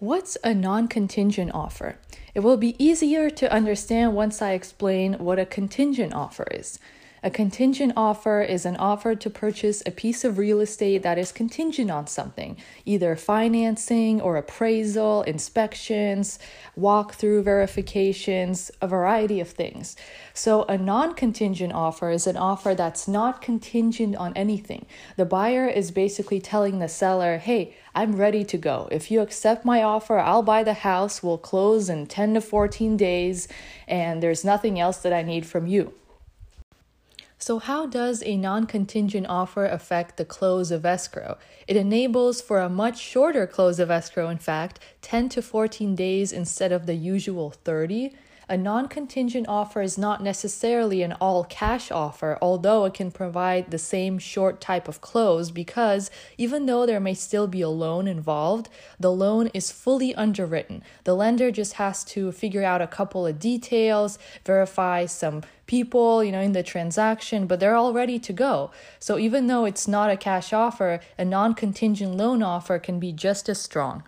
What's a non contingent offer? It will be easier to understand once I explain what a contingent offer is. A contingent offer is an offer to purchase a piece of real estate that is contingent on something, either financing or appraisal, inspections, walkthrough verifications, a variety of things. So, a non contingent offer is an offer that's not contingent on anything. The buyer is basically telling the seller, hey, I'm ready to go. If you accept my offer, I'll buy the house, we'll close in 10 to 14 days, and there's nothing else that I need from you. So, how does a non contingent offer affect the close of escrow? It enables for a much shorter close of escrow, in fact, 10 to 14 days instead of the usual 30 a non contingent offer is not necessarily an all cash offer, although it can provide the same short type of close because even though there may still be a loan involved, the loan is fully underwritten. The lender just has to figure out a couple of details, verify some people, you know, in the transaction, but they're all ready to go. So even though it's not a cash offer, a non contingent loan offer can be just as strong.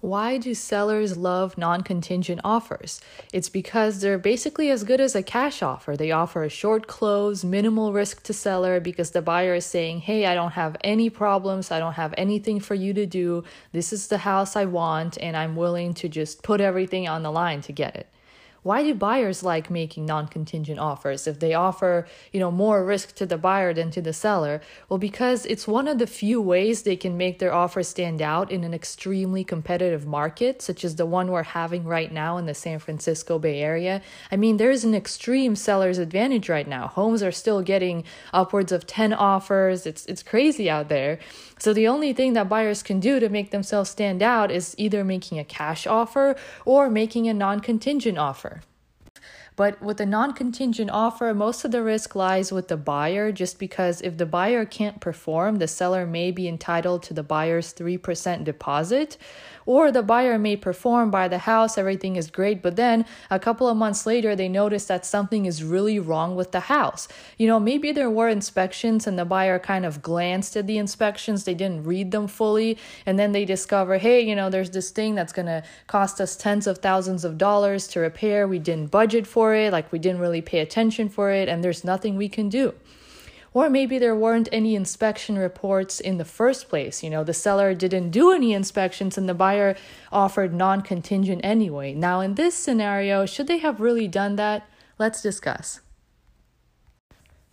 Why do sellers love non contingent offers? It's because they're basically as good as a cash offer. They offer a short close, minimal risk to seller because the buyer is saying, Hey, I don't have any problems. I don't have anything for you to do. This is the house I want, and I'm willing to just put everything on the line to get it. Why do buyers like making non-contingent offers if they offer, you know, more risk to the buyer than to the seller? Well, because it's one of the few ways they can make their offer stand out in an extremely competitive market, such as the one we're having right now in the San Francisco Bay Area. I mean, there's an extreme seller's advantage right now. Homes are still getting upwards of 10 offers. It's it's crazy out there. So the only thing that buyers can do to make themselves stand out is either making a cash offer or making a non-contingent offer. But with a non contingent offer, most of the risk lies with the buyer just because if the buyer can't perform, the seller may be entitled to the buyer's 3% deposit. Or the buyer may perform, buy the house, everything is great, but then a couple of months later, they notice that something is really wrong with the house. You know, maybe there were inspections and the buyer kind of glanced at the inspections, they didn't read them fully, and then they discover, hey, you know, there's this thing that's gonna cost us tens of thousands of dollars to repair. We didn't budget for it, like we didn't really pay attention for it, and there's nothing we can do. Or maybe there weren't any inspection reports in the first place. You know, the seller didn't do any inspections and the buyer offered non contingent anyway. Now, in this scenario, should they have really done that? Let's discuss.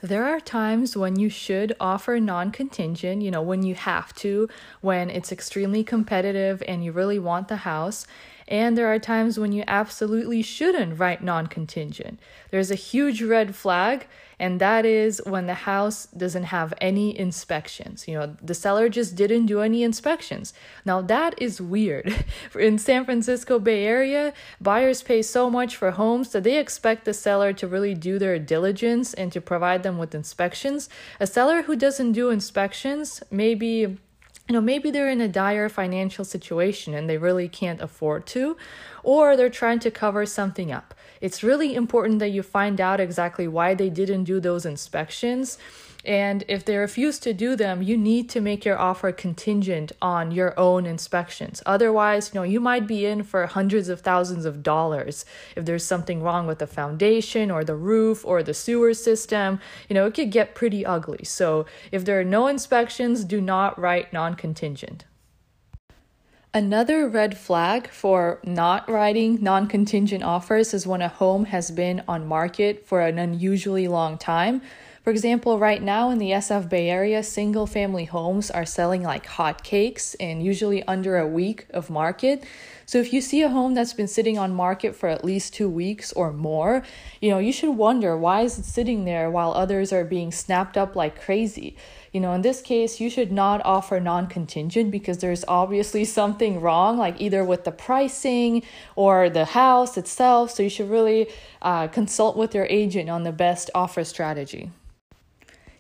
There are times when you should offer non contingent, you know, when you have to, when it's extremely competitive and you really want the house. And there are times when you absolutely shouldn't write non contingent. There's a huge red flag, and that is when the house doesn't have any inspections. You know, the seller just didn't do any inspections. Now, that is weird. In San Francisco Bay Area, buyers pay so much for homes that they expect the seller to really do their diligence and to provide them with inspections. A seller who doesn't do inspections, maybe you know, maybe they're in a dire financial situation and they really can't afford to, or they're trying to cover something up. It's really important that you find out exactly why they didn't do those inspections and if they refuse to do them, you need to make your offer contingent on your own inspections. Otherwise, you know, you might be in for hundreds of thousands of dollars if there's something wrong with the foundation or the roof or the sewer system. You know, it could get pretty ugly. So, if there are no inspections, do not write non-contingent. Another red flag for not writing non contingent offers is when a home has been on market for an unusually long time. For example, right now in the SF Bay Area, single family homes are selling like hotcakes and usually under a week of market. So if you see a home that's been sitting on market for at least 2 weeks or more, you know, you should wonder why is it sitting there while others are being snapped up like crazy. You know, in this case, you should not offer non contingent because there's obviously something wrong, like either with the pricing or the house itself. So you should really uh, consult with your agent on the best offer strategy.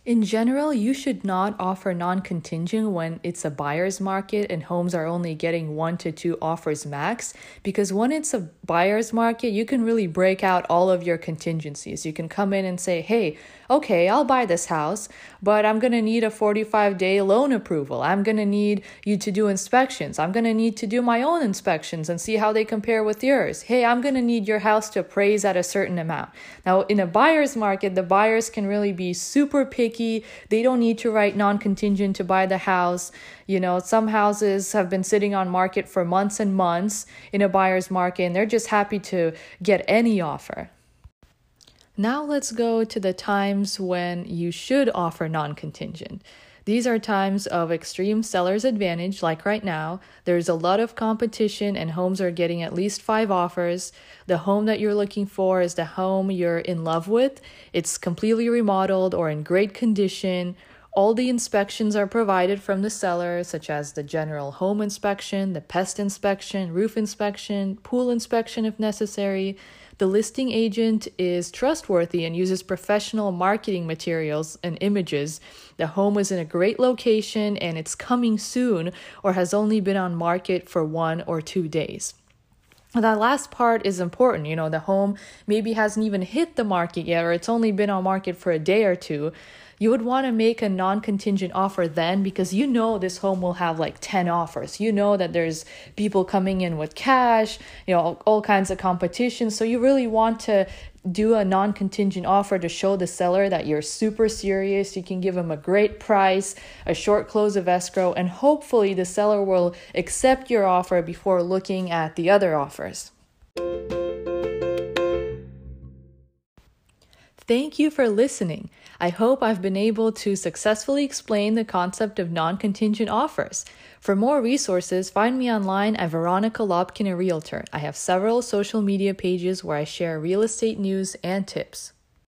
In general, you should not offer non contingent when it's a buyer's market and homes are only getting one to two offers max. Because when it's a buyer's market, you can really break out all of your contingencies. You can come in and say, hey, okay, I'll buy this house, but I'm going to need a 45 day loan approval. I'm going to need you to do inspections. I'm going to need to do my own inspections and see how they compare with yours. Hey, I'm going to need your house to appraise at a certain amount. Now, in a buyer's market, the buyers can really be super picky. They don't need to write non contingent to buy the house. You know, some houses have been sitting on market for months and months in a buyer's market and they're just happy to get any offer. Now let's go to the times when you should offer non contingent. These are times of extreme seller's advantage, like right now. There's a lot of competition, and homes are getting at least five offers. The home that you're looking for is the home you're in love with. It's completely remodeled or in great condition. All the inspections are provided from the seller, such as the general home inspection, the pest inspection, roof inspection, pool inspection if necessary. The listing agent is trustworthy and uses professional marketing materials and images. The home is in a great location and it's coming soon or has only been on market for one or two days. That last part is important. You know, the home maybe hasn't even hit the market yet, or it's only been on market for a day or two you would want to make a non contingent offer then because you know this home will have like 10 offers. You know that there's people coming in with cash, you know, all, kinds of competition. So you really want to do a non contingent offer to show the seller that you're super serious. You can give them a great price, a short close of escrow, and hopefully the seller will accept your offer before looking at the other offers. Thank you for listening. I hope I've been able to successfully explain the concept of non contingent offers. For more resources, find me online at Veronica Lopkin, a realtor. I have several social media pages where I share real estate news and tips.